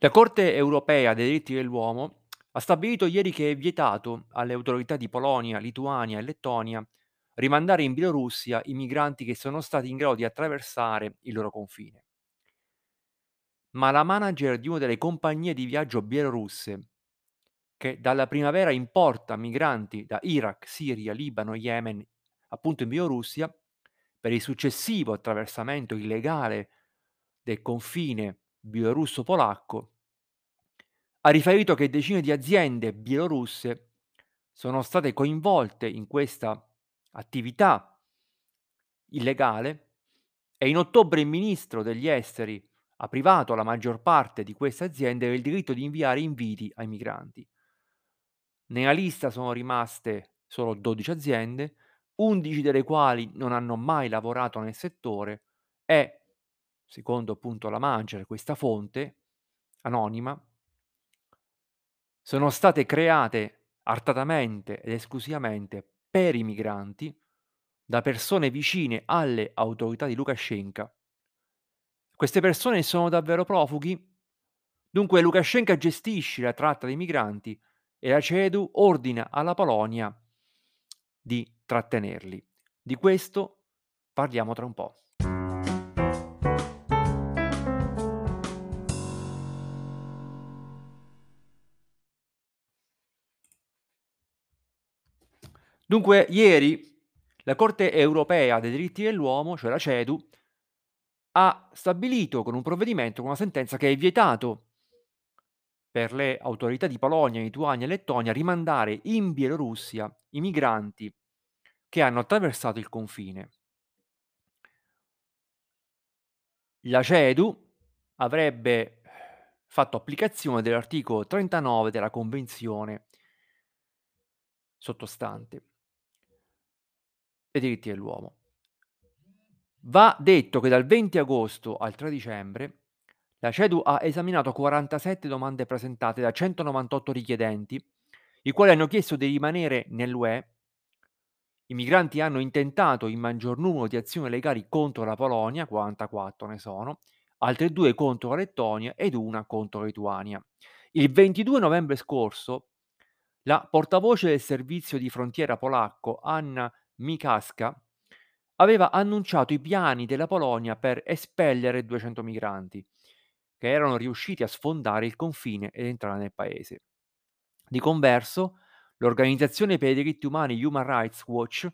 La Corte europea dei diritti dell'uomo ha stabilito ieri che è vietato alle autorità di Polonia, Lituania e Lettonia rimandare in Bielorussia i migranti che sono stati in grado di attraversare il loro confine. Ma la manager di una delle compagnie di viaggio bielorusse, che dalla primavera importa migranti da Iraq, Siria, Libano, Yemen, appunto in Bielorussia, per il successivo attraversamento illegale del confine bielorusso-polacco, ha riferito che decine di aziende bielorusse sono state coinvolte in questa attività illegale e in ottobre il ministro degli esteri ha privato la maggior parte di queste aziende del diritto di inviare inviti ai migranti. Nella lista sono rimaste solo 12 aziende, 11 delle quali non hanno mai lavorato nel settore e, secondo appunto la manager, questa fonte anonima, sono state create artatamente ed esclusivamente per i migranti da persone vicine alle autorità di Lukashenko. Queste persone sono davvero profughi? Dunque Lukashenko gestisce la tratta dei migranti e la CEDU ordina alla Polonia di trattenerli. Di questo parliamo tra un po'. Dunque, ieri la Corte europea dei diritti dell'uomo, cioè la CEDU, ha stabilito con un provvedimento, con una sentenza, che è vietato per le autorità di Polonia, Lituania e Lettonia rimandare in Bielorussia i migranti che hanno attraversato il confine. La CEDU avrebbe fatto applicazione dell'articolo 39 della Convenzione sottostante dei diritti dell'uomo. Va detto che dal 20 agosto al 3 dicembre la CEDU ha esaminato 47 domande presentate da 198 richiedenti, i quali hanno chiesto di rimanere nell'UE. I migranti hanno intentato il maggior numero di azioni legali contro la Polonia, 44 ne sono, altre due contro la Lettonia ed una contro la Lituania. Il 22 novembre scorso la portavoce del servizio di frontiera polacco Anna Mikaska aveva annunciato i piani della Polonia per espellere 200 migranti che erano riusciti a sfondare il confine ed entrare nel paese. Di converso, l'organizzazione per i diritti umani Human Rights Watch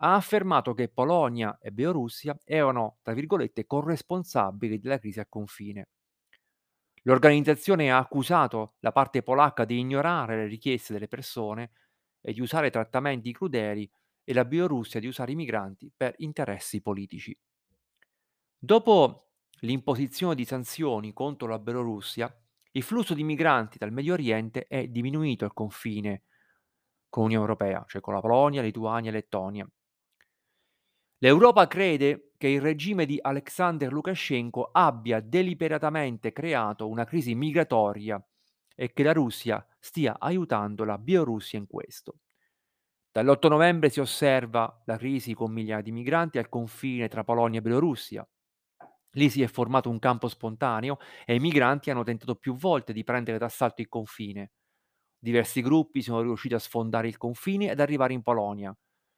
ha affermato che Polonia e Bielorussia erano, tra virgolette, corresponsabili della crisi a confine. L'organizzazione ha accusato la parte polacca di ignorare le richieste delle persone e di usare trattamenti crudeli e la Bielorussia di usare i migranti per interessi politici. Dopo l'imposizione di sanzioni contro la Bielorussia, il flusso di migranti dal Medio Oriente è diminuito al confine con l'Unione Europea, cioè con la Polonia, Lituania e Lettonia. L'Europa crede che il regime di Alexander Lukashenko abbia deliberatamente creato una crisi migratoria e che la Russia stia aiutando la Bielorussia in questo. Dall'8 novembre si osserva la crisi con migliaia di migranti al confine tra Polonia e Bielorussia. Lì si è formato un campo spontaneo e i migranti hanno tentato più volte di prendere d'assalto il confine. Diversi gruppi sono riusciti a sfondare il confine ed arrivare in Polonia.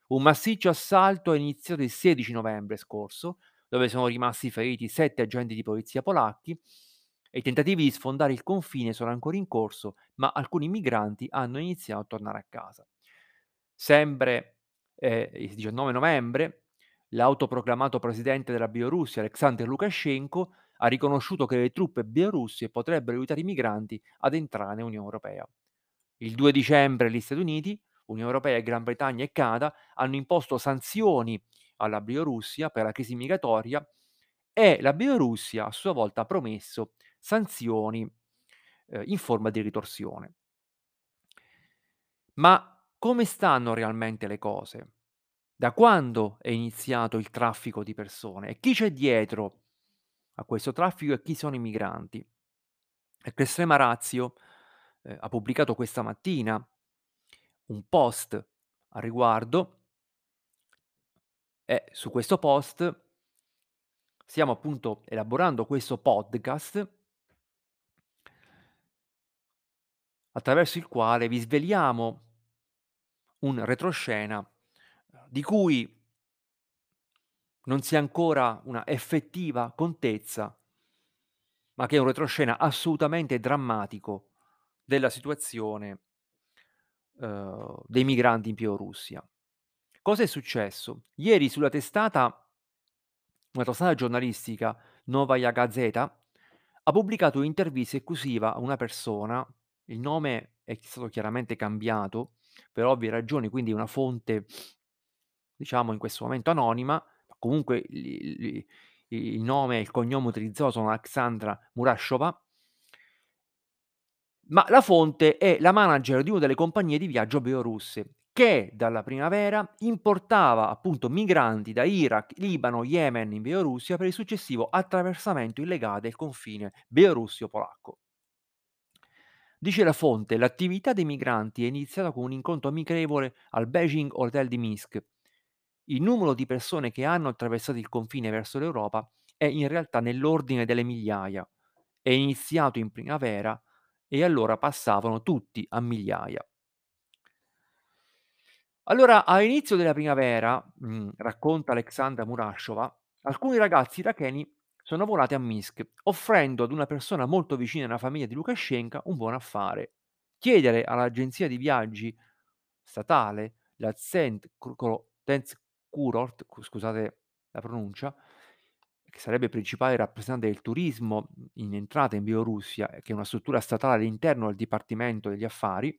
Un massiccio assalto è iniziato il 16 novembre scorso, dove sono rimasti feriti sette agenti di polizia polacchi e i tentativi di sfondare il confine sono ancora in corso, ma alcuni migranti hanno iniziato a tornare a casa. Sempre eh, il 19 novembre, l'autoproclamato presidente della Bielorussia, Alexander Lukashenko, ha riconosciuto che le truppe bielorusse potrebbero aiutare i migranti ad entrare nell'Unione Europea. Il 2 dicembre gli Stati Uniti Unione Europea, Gran Bretagna e Canada hanno imposto sanzioni alla Bielorussia per la crisi migratoria e la Bielorussia a sua volta ha promesso sanzioni eh, in forma di ritorsione. Ma come stanno realmente le cose? Da quando è iniziato il traffico di persone e chi c'è dietro a questo traffico e chi sono i migranti? Ecco, Estrema Razio eh, ha pubblicato questa mattina un post a riguardo e su questo post stiamo appunto elaborando questo podcast attraverso il quale vi sveliamo un retroscena, uhm, di cui non si ha ancora una effettiva contezza ma che è un retroscena assolutamente drammatico della situazione uhm, dei migranti in Bielorussia. Cosa è successo? Ieri sulla testata una testata giornalistica, Novaja Gazeta, ha pubblicato un'intervista esclusiva a una persona, il nome è stato chiaramente cambiato per ovvie ragioni, quindi una fonte diciamo in questo momento anonima, comunque li il nome e il cognome utilizzato sono Aleksandra Murashova ma la fonte è la manager di una delle compagnie di viaggio bielorusse, che dalla primavera importava appunto migranti da Iraq, Libano, Yemen in Bielorussia per il successivo attraversamento illegale del confine bielorusso-polacco. Dice la fonte: "L'attività dei migranti è iniziata con un incontro amichevole al Beijing Hotel di Minsk. Il numero di persone che hanno attraversato il confine verso l'Europa è in realtà nell'ordine delle migliaia. È iniziato in primavera e allora passavano tutti a migliaia". Allora, all'inizio della primavera, mhmm, racconta Aleksandra Murashova, alcuni ragazzi iracheni sono volati a Minsk, offrendo ad una persona molto vicina alla famiglia di Lukashenko un buon affare: chiedere all'agenzia di viaggi statale, la Zent Kurko Kurort, scusate la pronuncia, che sarebbe il principale rappresentante del turismo in entrata in Bielorussia, che è una struttura statale all'interno del Dipartimento degli Affari,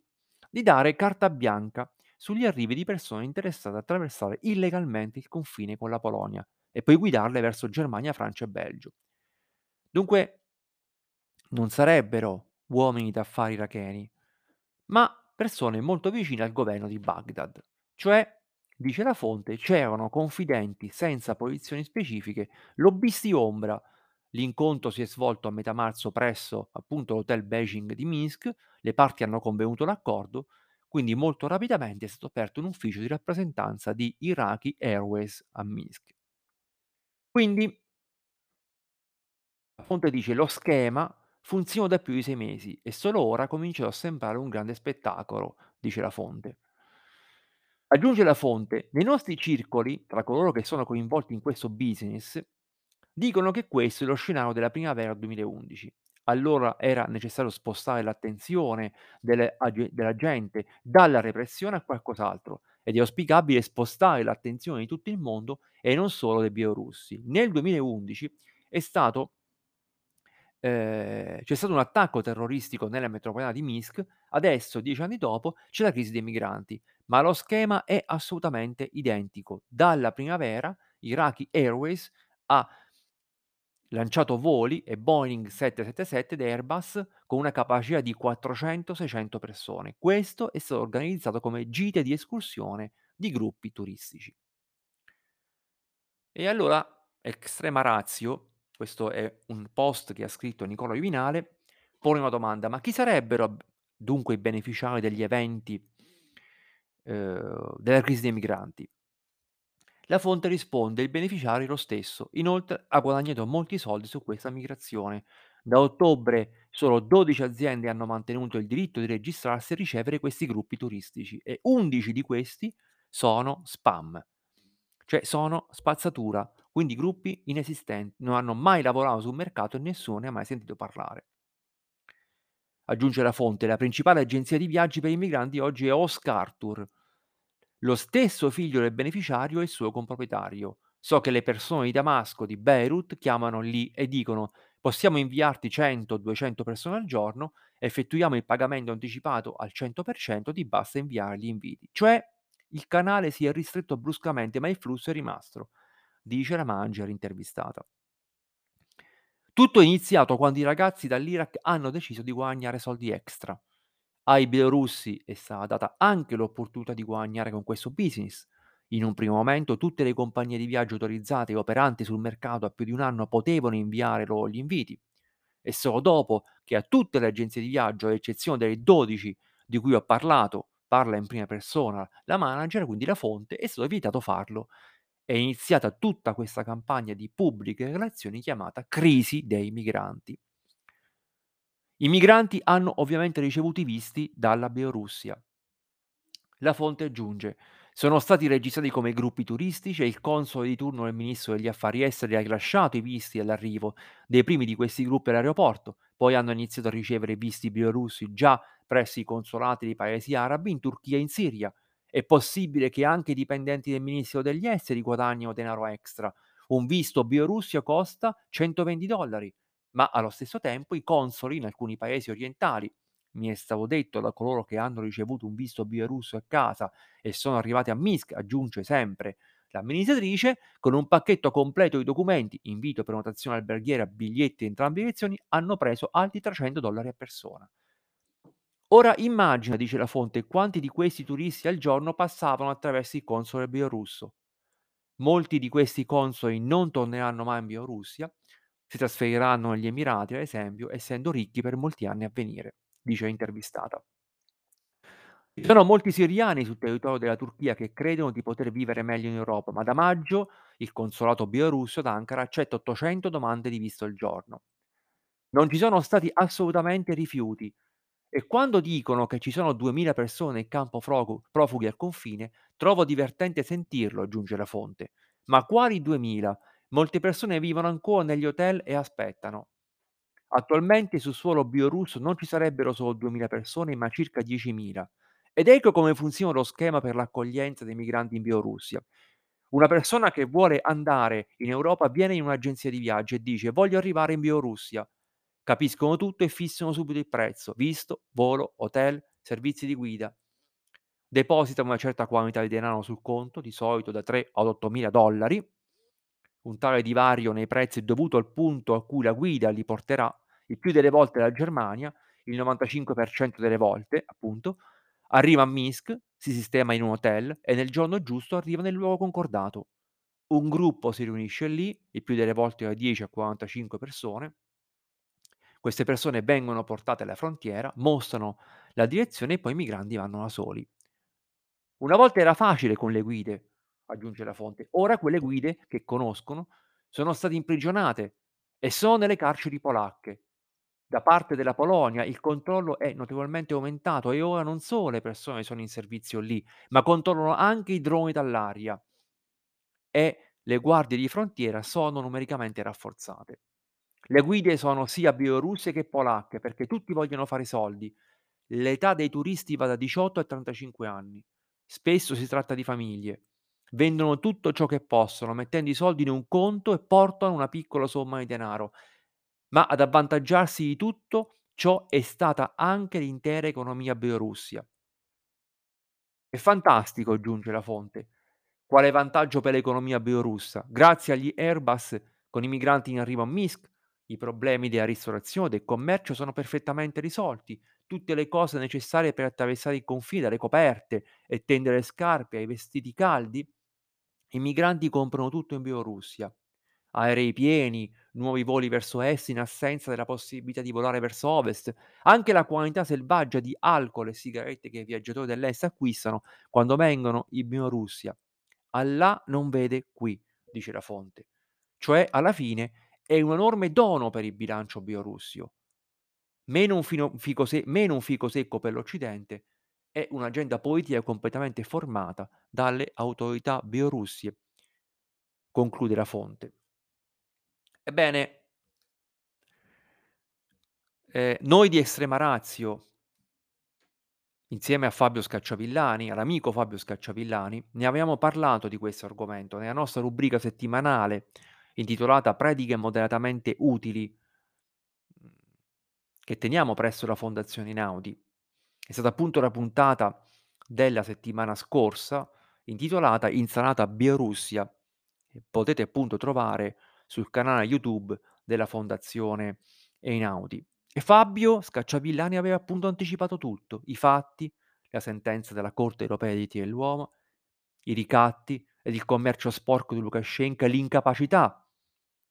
di dare carta bianca sugli arrivi di persone interessate a attraversare illegalmente il confine con la Polonia e poi guidarle verso Germania, Francia e Belgio. Dunque non sarebbero uomini d'affari iracheni, ma persone molto vicine al governo di Baghdad. Cioè, dice la fonte, c'erano confidenti senza posizioni specifiche, lobbisti ombra. L'incontro si è svolto a metà marzo presso appunto l'hotel Beijing di Minsk, le parti hanno convenuto l'accordo, quindi molto rapidamente è stato aperto un ufficio di rappresentanza di Iraqi Airways a Minsk. Quindi la fonte dice: "Lo schema funziona da più di 6 mesi e solo ora comincia a sembrare un grande spettacolo", dice la fonte. Aggiunge la fonte: "Nei nostri circoli, tra coloro che sono coinvolti in questo business, dicono che questo è lo scenario della primavera 2011. Allora era necessario spostare l'attenzione delle della gente dalla repressione a qualcos'altro ed è auspicabile spostare l'attenzione di tutto il mondo e non solo dei bielorussi. Nel 2011 è stato ehm, c'è stato un attacco terroristico nella metropolitana di Minsk, adesso 10 anni dopo c'è la crisi dei migranti, ma lo schema è assolutamente identico. Dalla primavera Iraqi Airways ha lanciato voli e Boeing 777 ed Airbus con una capacità di 400, 600 persone. Questo è stato organizzato come gite di escursione di gruppi turistici. E allora, extrema ratio, questo è un post che ha scritto Nicola Viminale, pone una domanda: ma chi sarebbero dunque i beneficiari degli eventi uhm, della crisi dei migranti? La fonte risponde: il beneficiario è lo stesso. Inoltre ha guadagnato molti soldi su questa migrazione. Da ottobre solo 12 aziende hanno mantenuto il diritto di registrarsi e ricevere questi gruppi turistici e 11 di questi sono spam, cioè sono spazzatura, quindi gruppi inesistenti, non hanno mai lavorato sul mercato e nessuno ne ha mai sentito parlare. Aggiunge la fonte: la principale agenzia di viaggi per i migranti oggi è Oscartour. Lo stesso figlio del beneficiario è il suo comproprietario. So che le persone di Damasco, di Beirut chiamano lì e dicono: "Possiamo inviarti 100 o 200 persone al giorno, effettuiamo il pagamento anticipato al 100%, ti basta inviare gli inviti". Cioè il canale si è ristretto bruscamente, ma il flusso è rimasto, dice la manager intervistata. Tutto è iniziato quando i ragazzi dall'Iraq hanno deciso di guadagnare soldi extra. Ai bielorussi è stata data anche l'opportunità di guadagnare con questo business. In un primo momento tutte le compagnie di viaggio autorizzate e operanti sul mercato a più di un anno potevano inviare loro gli inviti. E solo dopo che a tutte le agenzie di viaggio, ad eccezione delle 12 di cui ho parlato, parla in prima persona la manager, quindi la fonte, è stato vietato farlo. È iniziata tutta questa campagna di pubbliche relazioni chiamata crisi dei migranti. I migranti hanno ovviamente ricevuto i visti dalla Bielorussia. La fonte aggiunge: sono stati registrati come gruppi turistici e il console di turno del ministro degli affari esteri ha rilasciato i visti all'arrivo dei primi di questi gruppi all'aeroporto, poi hanno iniziato a ricevere visti bielorussi già presso i consolati dei paesi arabi in Turchia e in Siria. È possibile che anche i dipendenti del Ministero degli Esteri guadagnino denaro extra. Un visto Bielorussia costa 120 dollari, ma allo stesso tempo i consoli in alcuni paesi orientali, mi è stato detto da coloro che hanno ricevuto un visto bielorusso a casa e sono arrivati a Minsk, aggiunge sempre l'amministratrice, con un pacchetto completo di documenti, invito, prenotazione alberghiera, biglietti in entrambe le direzioni, hanno preso altri 300 dollari a persona. Ora immagina, dice la fonte, quanti di questi turisti al giorno passavano attraverso il console bielorusso. Molti di questi consoli non torneranno mai in Bielorussia, si trasferiranno negli Emirati, ad esempio, essendo ricchi per molti anni a venire, dice l'intervistata. Ci sono molti siriani sul territorio della Turchia che credono di poter vivere meglio in Europa, ma da maggio il consolato bielorusso ad Ankara accetta 800 domande di visto al giorno. Non ci sono stati assolutamente rifiuti e quando dicono che ci sono 2000 persone in campo profughi al confine, trovo divertente sentirlo, aggiunge la fonte. Ma quali 2000? Molte persone vivono ancora negli hotel e aspettano. Attualmente sul suolo bielorusso non ci sarebbero solo 2000 persone, ma circa 10.000. Ed ecco come funziona lo schema per l'accoglienza dei migranti in Bielorussia. Una persona che vuole andare in Europa viene in un'agenzia di viaggio e dice voglio arrivare in Bielorussia. Capiscono tutto e fissano subito il prezzo, visto, volo, hotel, servizi di guida. Depositano una certa quantità di denaro sul conto, di solito da 3 ad 8 mila dollari. Un tale divario nei prezzi è dovuto al punto a cui la guida li porterà, il più delle volte la Germania, il 95% delle volte, appunto, arriva a Minsk, si sistema in un hotel e nel giorno giusto arriva nel luogo concordato. Un gruppo si riunisce lì, il più delle volte da 10 a 45 persone. Queste persone vengono portate alla frontiera, mostrano la direzione e poi i migranti vanno da soli. Una volta era facile con le guide, aggiunge la fonte, ora quelle guide che conoscono sono state imprigionate e sono nelle carceri polacche. Da parte della Polonia il controllo è notevolmente aumentato e ora non solo le persone sono in servizio lì, ma controllano anche i droni dall'aria e le guardie di frontiera sono numericamente rafforzate. Le guide sono sia bielorusse che polacche perché tutti vogliono fare soldi. L'età dei turisti va da 18 a 35 anni. Spesso si tratta di famiglie. Vendono tutto ciò che possono, mettendo i soldi in un conto e portano una piccola somma di denaro. Ma ad avvantaggiarsi di tutto ciò è stata anche l'intera economia bielorussia. È fantastico, aggiunge la fonte. Quale vantaggio per l'economia bielorussa? Grazie agli Airbus con i migranti in arrivo a Minsk, i problemi della ristorazione e del commercio sono perfettamente risolti. Tutte le cose necessarie per attraversare il confine, dalle coperte e tendere le scarpe ai vestiti caldi, i migranti comprano tutto in Bielorussia. Aerei pieni, nuovi voli verso est in assenza della possibilità di volare verso ovest. Anche la quantità selvaggia di alcol e sigarette che i viaggiatori dell'est acquistano quando vengono in Bielorussia. Allah non vede qui, dice la fonte. Cioè, alla fine, è un enorme dono per il bilancio bielorussio. Meno un, fino- fico se- meno un fico secco per l'Occidente è un'agenda politica completamente formata dalle autorità bielorussie, conclude la fonte. Ebbene, eh, noi di Estrema Razio, insieme a Fabio Scacciavillani, all'amico Fabio Scacciavillani, ne avevamo parlato di questo argomento nella nostra rubrica settimanale intitolata Prediche moderatamente utili che teniamo presso la Fondazione Inaudi. È stata appunto la puntata della settimana scorsa intitolata Insalata Bielorussia potete appunto trovare sul canale YouTube della Fondazione Einaudi. E Fabio Scacciavillani aveva appunto anticipato tutto, i fatti, la sentenza della Corte europea dei diritti dell'uomo, i ricatti ed il commercio sporco di Lukashenko l'incapacità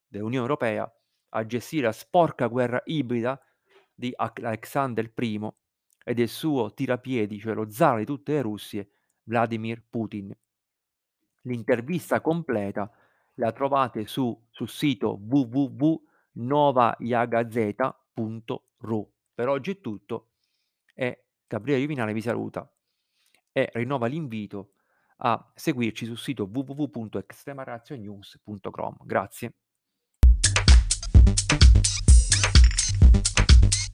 dell'Unione Europea a gestire la sporca guerra ibrida di Alexander I e del suo tirapiedi, cioè lo zar di tutte le Russie, Vladimir Putin. L'intervista completa la trovate su sul sito www.novayagazeta.ru Per oggi è tutto e Gabriele Viminale vi saluta e rinnova l'invito a seguirci sul sito www.extremareazionews.com. Grazie.